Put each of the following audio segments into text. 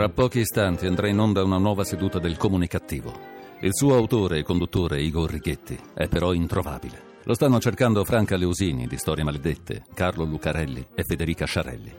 Tra pochi istanti andrà in onda una nuova seduta del Comunicativo. Il suo autore e conduttore, Igor Righetti, è però introvabile. Lo stanno cercando Franca Leosini di Storie Maledette, Carlo Lucarelli e Federica Sciarelli.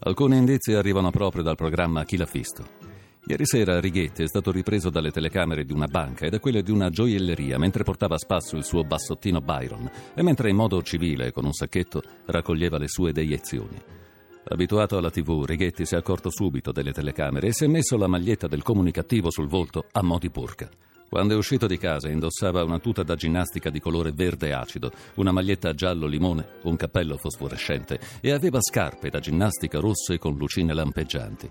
Alcuni indizi arrivano proprio dal programma Chi l'ha visto. Ieri sera Righetti è stato ripreso dalle telecamere di una banca e da quelle di una gioielleria mentre portava a spasso il suo bassottino Byron e mentre in modo civile, con un sacchetto, raccoglieva le sue deiezioni. Abituato alla TV, Righetti si è accorto subito delle telecamere e si è messo la maglietta del comunicativo sul volto a mo' di burca. Quando è uscito di casa indossava una tuta da ginnastica di colore verde acido, una maglietta giallo limone, un cappello fosforescente e aveva scarpe da ginnastica rosse con lucine lampeggianti.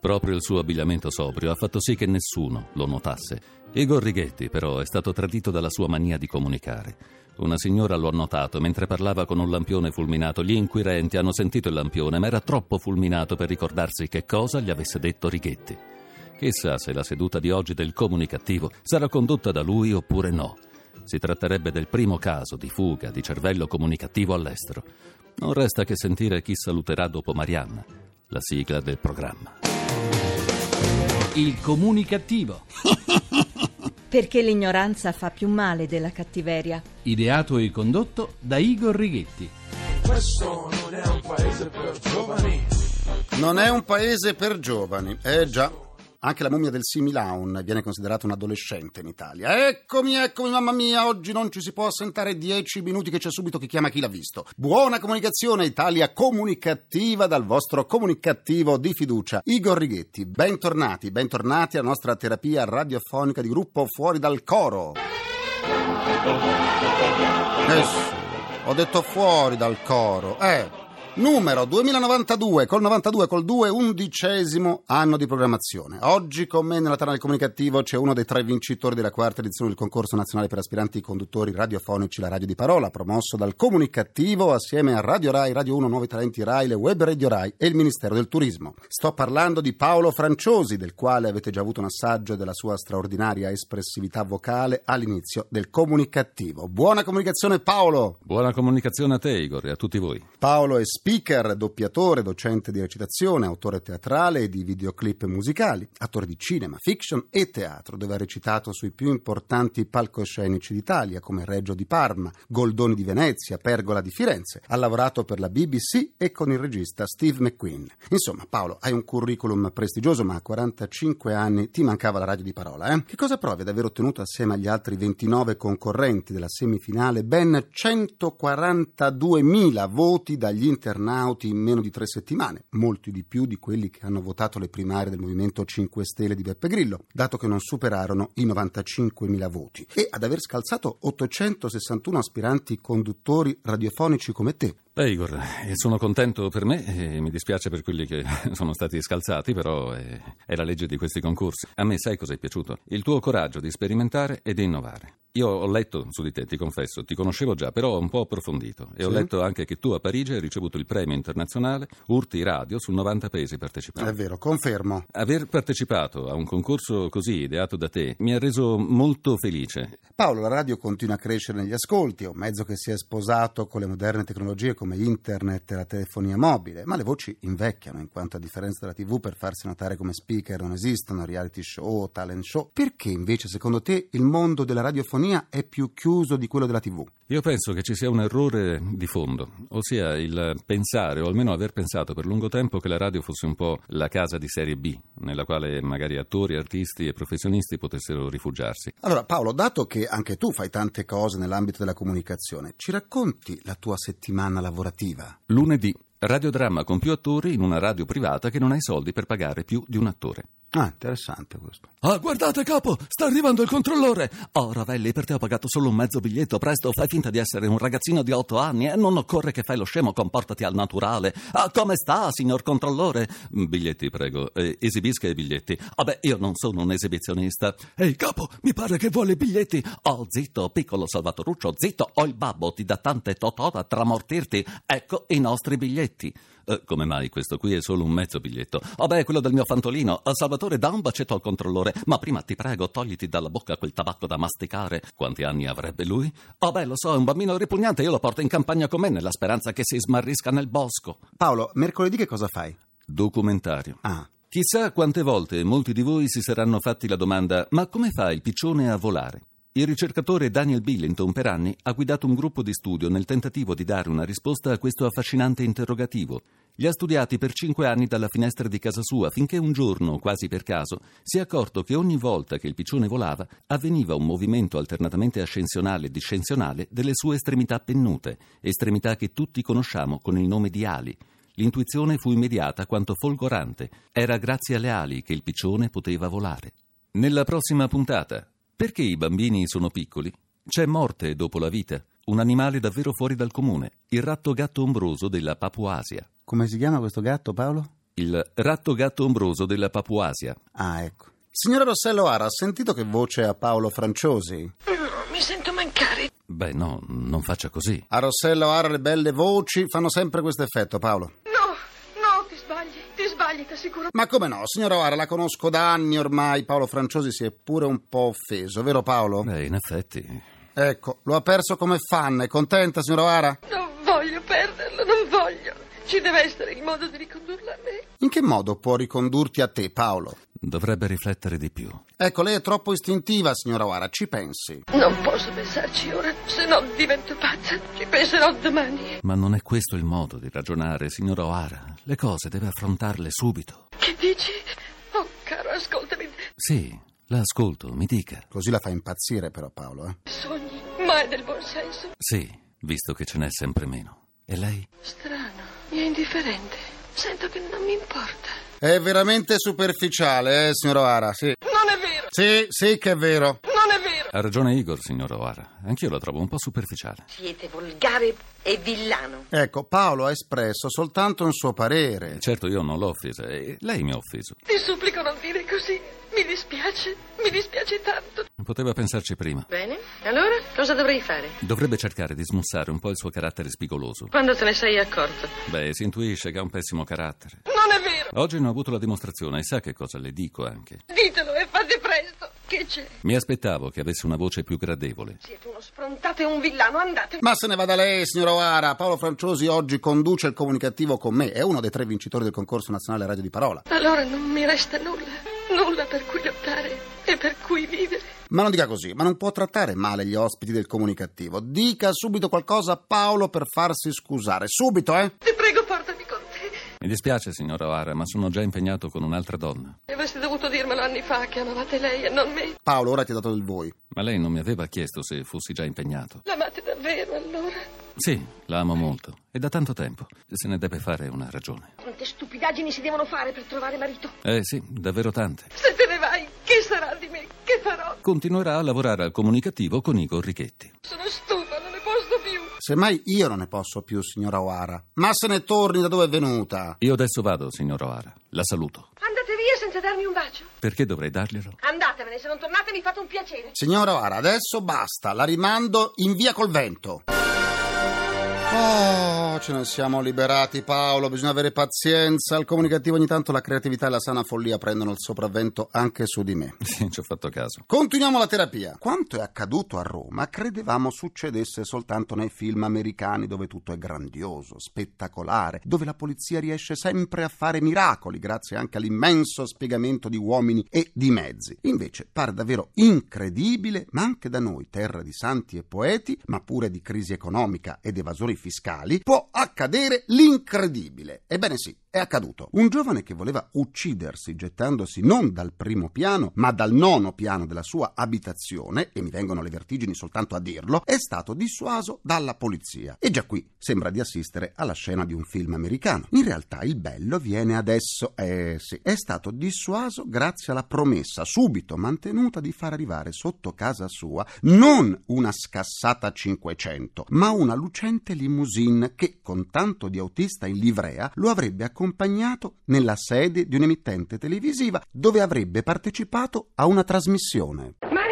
Proprio il suo abbigliamento sobrio ha fatto sì che nessuno lo notasse. Igor Righetti, però, è stato tradito dalla sua mania di comunicare. Una signora lo ha notato mentre parlava con un lampione fulminato. Gli inquirenti hanno sentito il lampione, ma era troppo fulminato per ricordarsi che cosa gli avesse detto Righetti. Chissà se la seduta di oggi del comunicativo sarà condotta da lui oppure no. Si tratterebbe del primo caso di fuga di cervello comunicativo all'estero. Non resta che sentire chi saluterà dopo Marianna, la sigla del programma. Il comunicativo. Perché l'ignoranza fa più male della cattiveria. Ideato e condotto da Igor Righetti. Questo non è un paese per giovani. Non è un paese per giovani, eh già. Anche la mummia del Similaun viene considerata un adolescente in Italia. Eccomi, eccomi, mamma mia, oggi non ci si può assentare dieci minuti che c'è subito chi chiama chi l'ha visto. Buona comunicazione, Italia comunicativa dal vostro comunicativo di fiducia. Igor Righetti, bentornati, bentornati alla nostra terapia radiofonica di gruppo Fuori dal Coro. Eh ho detto fuori dal coro, eh numero 2092 col 92 col 2 undicesimo anno di programmazione. Oggi con me nella Terra Comunicativo c'è uno dei tre vincitori della quarta edizione del concorso nazionale per aspiranti conduttori radiofonici La Radio di Parola, promosso dal Comunicativo assieme a Radio Rai, Radio 1, Nuovi Talenti Rai, le Web Radio Rai e il Ministero del Turismo. Sto parlando di Paolo Franciosi, del quale avete già avuto un assaggio della sua straordinaria espressività vocale all'inizio del Comunicativo. Buona comunicazione Paolo! Buona comunicazione a te, Igor, e a tutti voi. Paolo è speaker, doppiatore, docente di recitazione, autore teatrale e di videoclip musicali, attore di cinema, fiction e teatro, dove ha recitato sui più importanti palcoscenici d'Italia come Reggio di Parma, Goldoni di Venezia, Pergola di Firenze. Ha lavorato per la BBC e con il regista Steve McQueen. Insomma, Paolo, hai un curriculum prestigioso, ma a 45 anni ti mancava la radio di parola, eh? Che cosa provi ad aver ottenuto assieme agli altri 29 concorrenti della semifinale ben 142.000 voti dagli internazionali? Internauti in meno di tre settimane, molti di più di quelli che hanno votato le primarie del Movimento 5 Stelle di Beppe Grillo, dato che non superarono i 95.000 voti, e ad aver scalzato 861 aspiranti conduttori radiofonici come te, Beh, Igor, eh, sono contento per me e mi dispiace per quelli che sono stati scalzati, però è, è, la legge di questi concorsi. A me sai cosa è piaciuto? Il tuo coraggio di sperimentare e di innovare. Io ho letto su di te, ti confesso, ti conoscevo già, però ho un po' approfondito e sì? ho letto anche che tu a Parigi hai ricevuto il premio internazionale Urti Radio su 90 paesi partecipanti. È vero, confermo. Aver partecipato a un concorso così ideato da te mi ha reso molto felice. Paolo, la radio continua a crescere negli ascolti, è un mezzo che si è sposato con le moderne tecnologie come internet e la telefonia mobile, ma le voci invecchiano in quanto a differenza della TV per farsi notare come speaker non esistono reality show, talent show. Perché invece secondo te il mondo della radiofonia è più chiuso di quello della TV? Io penso che ci sia un errore di fondo, ossia il pensare, o almeno aver pensato per lungo tempo che la radio fosse un po' la casa di serie B, nella quale magari attori, artisti e professionisti potessero rifugiarsi. Allora Paolo, dato che anche tu fai tante cose nell'ambito della comunicazione, ci racconti la tua settimana lavorativa? Lunedì, radiodramma con più attori in una radio privata che non ha i soldi per pagare più di un attore. Ah, interessante questo. Ah, guardate, capo, sta arrivando il controllore. Oh, Ravelli, per te ho pagato solo un mezzo biglietto. Presto, fai finta di essere un ragazzino di otto anni e non occorre che fai lo scemo, comportati al naturale. Ah, come sta, signor controllore? Biglietti, prego. Eh, esibisca i biglietti. Vabbè, io non sono un esibizionista. Ehi, capo, mi pare che vuole i biglietti. Oh, zitto, piccolo Salvatoruccio, zitto, ho il babbo, ti dà tante totò da tramortirti. Ecco i nostri biglietti. Eh, come mai questo qui è solo un mezzo biglietto? Oh, quello del mio fantolino. Salvatore, da un bacetto al controllore. Ma prima ti prego, togliti dalla bocca quel tabacco da masticare. Quanti anni avrebbe lui? Oh, beh, lo so, è un bambino ripugnante. Io lo porto in campagna con me nella speranza che si smarrisca nel bosco. Paolo, mercoledì che cosa fai? Documentario. Ah Chissà quante volte molti di voi si saranno fatti la domanda: ma come fa il piccione a volare? Il ricercatore Daniel Billington per anni ha guidato un gruppo di studio nel tentativo di dare una risposta a questo affascinante interrogativo. Li ha studiati per cinque anni dalla finestra di casa sua, finché un giorno, quasi per caso, si è accorto che ogni volta che il piccione volava avveniva un movimento alternatamente ascensionale e discensionale delle sue estremità pennute, estremità che tutti conosciamo con il nome di ali. L'intuizione fu immediata quanto folgorante. Era grazie alle ali che il piccione poteva volare. Nella prossima puntata, perché i bambini sono piccoli? C'è morte dopo la vita. Un animale davvero fuori dal comune. Il ratto gatto ombroso della Papuasia. Come si chiama questo gatto, Paolo? Il ratto gatto ombroso della Papuasia. Ah, ecco. Signora Rossello Ara, ha sentito che voce ha Paolo Franciosi? No, mi sento mancare. Beh, no, non faccia così. A Rossello Ara le belle voci fanno sempre questo effetto, Paolo. No, no, ti sbagli, ti assicuro. Ma come no, signora Ara, la conosco da anni ormai. Paolo Franciosi si è pure un po' offeso, vero Paolo? Beh, in effetti. Ecco, lo ha perso come fan. È contenta, signora Ara? Non voglio perderlo, non voglio. Ci deve essere il modo di ricondurla a me. In che modo può ricondurti a te, Paolo? Dovrebbe riflettere di più. Ecco, lei è troppo istintiva, signora O'Hara, ci pensi. Non posso pensarci ora, se no divento pazza. Ci penserò domani. Ma non è questo il modo di ragionare, signora O'Hara. Le cose deve affrontarle subito. Che dici? Oh, caro, ascoltami. Sì, la ascolto, mi dica. Così la fa impazzire però, Paolo, eh? Sogni, ma è del buon senso. Sì, visto che ce n'è sempre meno. E lei? Strano, indifferente. Sento che non mi importa. È veramente superficiale, eh, signora O'Hara, sì. Non è vero, Sì, sì che è vero. non è vero. Ha ragione Igor, signora O'Hara. Anch'io la trovo un po' superficiale. Siete volgare e villano. Ecco, Paolo ha espresso soltanto un suo parere. Certo, io non l'ho offesa, e lei mi ha offeso. Ti supplico dispiace, mi dispiace tanto. Poteva pensarci prima. Bene, allora cosa dovrei fare? Dovrebbe cercare di smussare un po' il suo carattere spigoloso. Quando te ne sei accorto? Beh, si intuisce che ha un pessimo carattere. Non è vero. Oggi ne ho avuto la dimostrazione e sa che cosa le dico anche. Ditelo e fate presto. Che c'è? Mi aspettavo che avesse una voce più gradevole. Siete uno sfrontato e un villano, andate. Ma se ne vada lei, signora O'Hara. Paolo Franciosi oggi conduce il comunicativo con me. È uno dei tre vincitori del concorso nazionale Radio di Parola. Allora non mi resta nulla. Nulla per cui lottare e per cui vivere. Ma non dica così, ma non può trattare male gli ospiti del comunicativo. Dica subito qualcosa a Paolo per farsi scusare. Subito, eh? Ti prego, portami con te. Mi dispiace, signora O'Hara, ma sono già impegnato con un'altra donna. E avresti dovuto dirmelo anni fa che amavate lei e non me. Paolo, ora ti ha dato del voi. Ma lei non mi aveva chiesto se fossi già impegnato. L'amate davvero allora? Sì, la amo molto. E da tanto tempo. Se ne deve fare una ragione. Quante stupidaggini si devono fare per trovare marito? Eh sì, davvero tante. Se te ne vai, che sarà di me? Che farò? Continuerà a lavorare al comunicativo con Igor Richetti. Sono stufa, non ne posso più. Semmai io non ne posso più, signora O'Hara. Ma se ne torni da dove è venuta. Io adesso vado, signora O'Hara. La saluto. Andate via senza darmi un bacio. Perché dovrei darglielo? Andatevene, se non tornate mi fate un piacere. Signora O'Hara, adesso basta. La rimando in via col vento. Oh, ce ne siamo liberati Paolo, bisogna avere pazienza. Al comunicativo ogni tanto la creatività e la sana follia prendono il sopravvento anche su di me. Sì, ci ho fatto caso. Continuiamo la terapia. Quanto è accaduto a Roma credevamo succedesse soltanto nei film americani dove tutto è grandioso, spettacolare, dove la polizia riesce sempre a fare miracoli grazie anche all'immenso spiegamento di uomini e di mezzi. Invece pare davvero incredibile, ma anche da noi, terra di santi e poeti, ma pure di crisi economica ed evasori fiscali, può accadere l'incredibile. Ebbene sì, è accaduto. Un giovane che voleva uccidersi gettandosi non dal primo piano, ma dal nono piano della sua abitazione, e mi vengono le vertigini soltanto a dirlo, è stato dissuaso dalla polizia. E già qui sembra di assistere alla scena di un film americano. In realtà il bello viene adesso. Eh sì, è stato dissuaso grazie alla promessa subito mantenuta di far arrivare sotto casa sua non una scassata 500, ma una lucente limousine che, con tanto di autista in livrea, lo avrebbe accompagnato nella sede di un'emittente televisiva dove avrebbe partecipato a una trasmissione. Ma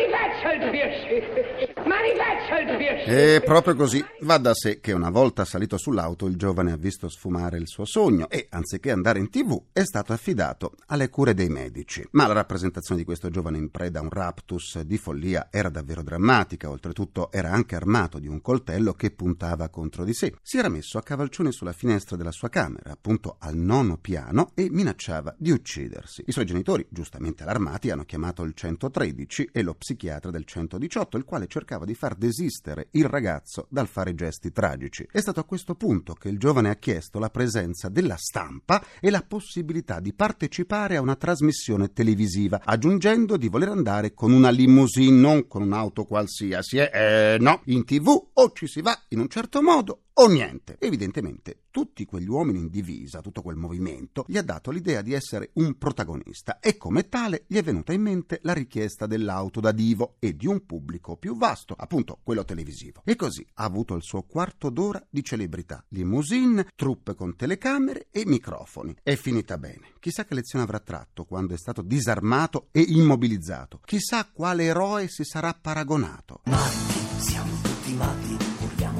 E proprio così va da sé che una volta salito sull'auto il giovane ha visto sfumare il suo sogno e, anziché andare in tv, è stato affidato alle cure dei medici. Ma la rappresentazione di questo giovane in preda a un raptus di follia era davvero drammatica, oltretutto era anche armato di un coltello che puntava contro di sé. Si era messo a cavalcione sulla finestra della sua camera, appunto al nono piano, e minacciava di uccidersi. I suoi genitori, giustamente allarmati, hanno chiamato il 113 e lo psichiatra del 118, il quale cercava di far desistere il ragazzo dal fare gesti tragici. È stato a questo punto che il giovane ha chiesto la presenza della stampa e la possibilità di partecipare a una trasmissione televisiva, aggiungendo di voler andare con una limousine, non con un'auto qualsiasi. Eh, eh no, in tv o ci si va in un certo modo o niente. Evidentemente tutti quegli uomini in divisa, tutto quel movimento, gli ha dato l'idea di essere un protagonista e come tale gli è venuta in mente la richiesta dell'auto da divo e di un pubblico più vasto, appunto quello televisivo. E così ha avuto il suo quarto d'ora di celebrità, limousine, truppe con telecamere e microfoni. È finita bene. Chissà che lezione avrà tratto quando è stato disarmato e immobilizzato. Chissà quale eroe si sarà paragonato. Matti, siamo tutti matti,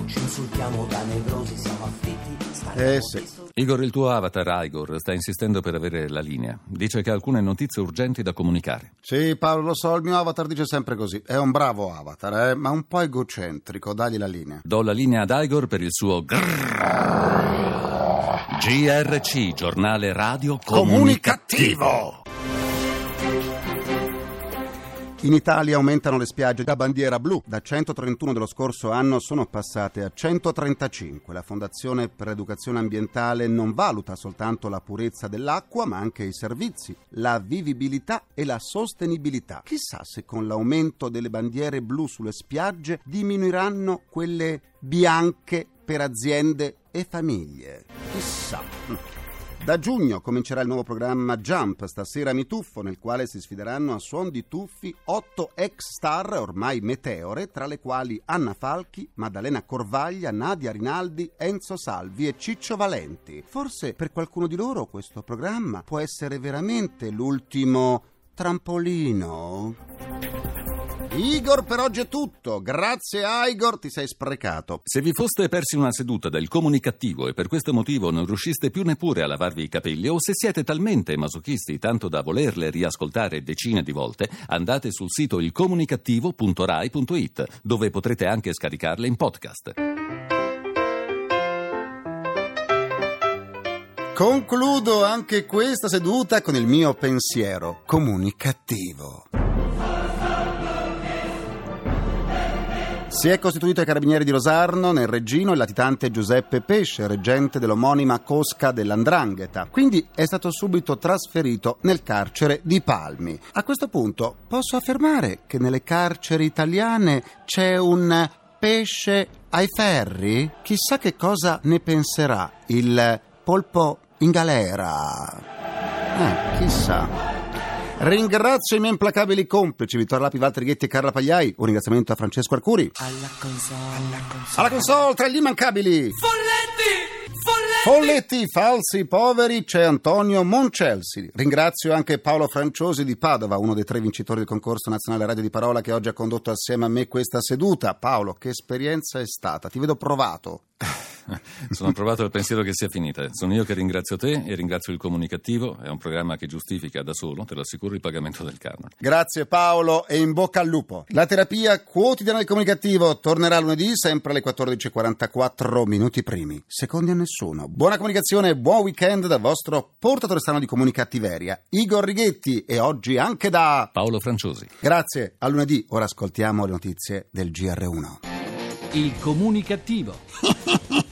urliamoci, insultiamo da nevrosi, siamo afflitti. Eh sì. Igor, il tuo avatar, Igor, sta insistendo per avere la linea. Dice che ha alcune notizie urgenti da comunicare. Sì, Paolo, lo so, il mio avatar dice sempre così. È un bravo avatar, eh, ma un po' egocentrico. Dagli la linea. Do la linea ad Igor per il suo grrr. GRC, giornale radio comunicativo. In Italia aumentano le spiagge da bandiera blu. Da 131 dello scorso anno sono passate a 135. La Fondazione per l'Educazione Ambientale non valuta soltanto la purezza dell'acqua, ma anche i servizi, la vivibilità e la sostenibilità. Chissà se con l'aumento delle bandiere blu sulle spiagge diminuiranno quelle bianche per aziende e famiglie. Chissà. Da giugno comincerà il nuovo programma Jump, stasera mi tuffo, nel quale si sfideranno a suon di tuffi otto ex star ormai meteore, tra le quali Anna Falchi, Maddalena Corvaglia, Nadia Rinaldi, Enzo Salvi e Ciccio Valenti. Forse per qualcuno di loro questo programma può essere veramente l'ultimo trampolino. Igor, per oggi è tutto. Grazie a Igor, ti sei sprecato. Se vi foste persi una seduta del comunicativo e per questo motivo non riusciste più neppure a lavarvi i capelli, o se siete talmente masochisti tanto da volerle riascoltare decine di volte, andate sul sito ilcomunicativo.rai.it, dove potrete anche scaricarle in podcast. Concludo anche questa seduta con il mio pensiero comunicativo. Si è costituito ai Carabinieri di Rosarno, nel Reggino, il latitante Giuseppe Pesce, reggente dell'omonima Cosca dell'Andrangheta. Quindi è stato subito trasferito nel carcere di Palmi. A questo punto posso affermare che nelle carceri italiane c'è un pesce ai ferri? Chissà che cosa ne penserà il polpo in galera. Eh, chissà. Ringrazio i miei implacabili complici Vittorio Lapi, Walter Ghetti e Carla Pagliai. Un ringraziamento a Francesco Arcuri. Alla console. Alla console. Alla console tra gli immancabili. Folletti! Folletti! Folletti, falsi, poveri, c'è Antonio Moncelsi. Ringrazio anche Paolo Franciosi di Padova, uno dei tre vincitori del concorso nazionale radio di parola che oggi ha condotto assieme a me questa seduta. Paolo, che esperienza è stata? Ti vedo provato. Sono provato al pensiero che sia finita. Sono io che ringrazio te e ringrazio il comunicativo. È un programma che giustifica da solo, te lo assicuro, il pagamento del canone. Grazie Paolo e in bocca al lupo. La terapia quotidiana del comunicativo tornerà lunedì sempre alle 14.44 minuti primi. Secondi a nessuno. Buona comunicazione e buon weekend dal vostro portatore strano di comunicattiveria, Igor Righetti e oggi anche da Paolo Franciosi. Grazie, a lunedì. Ora ascoltiamo le notizie del GR1. Il comunicativo.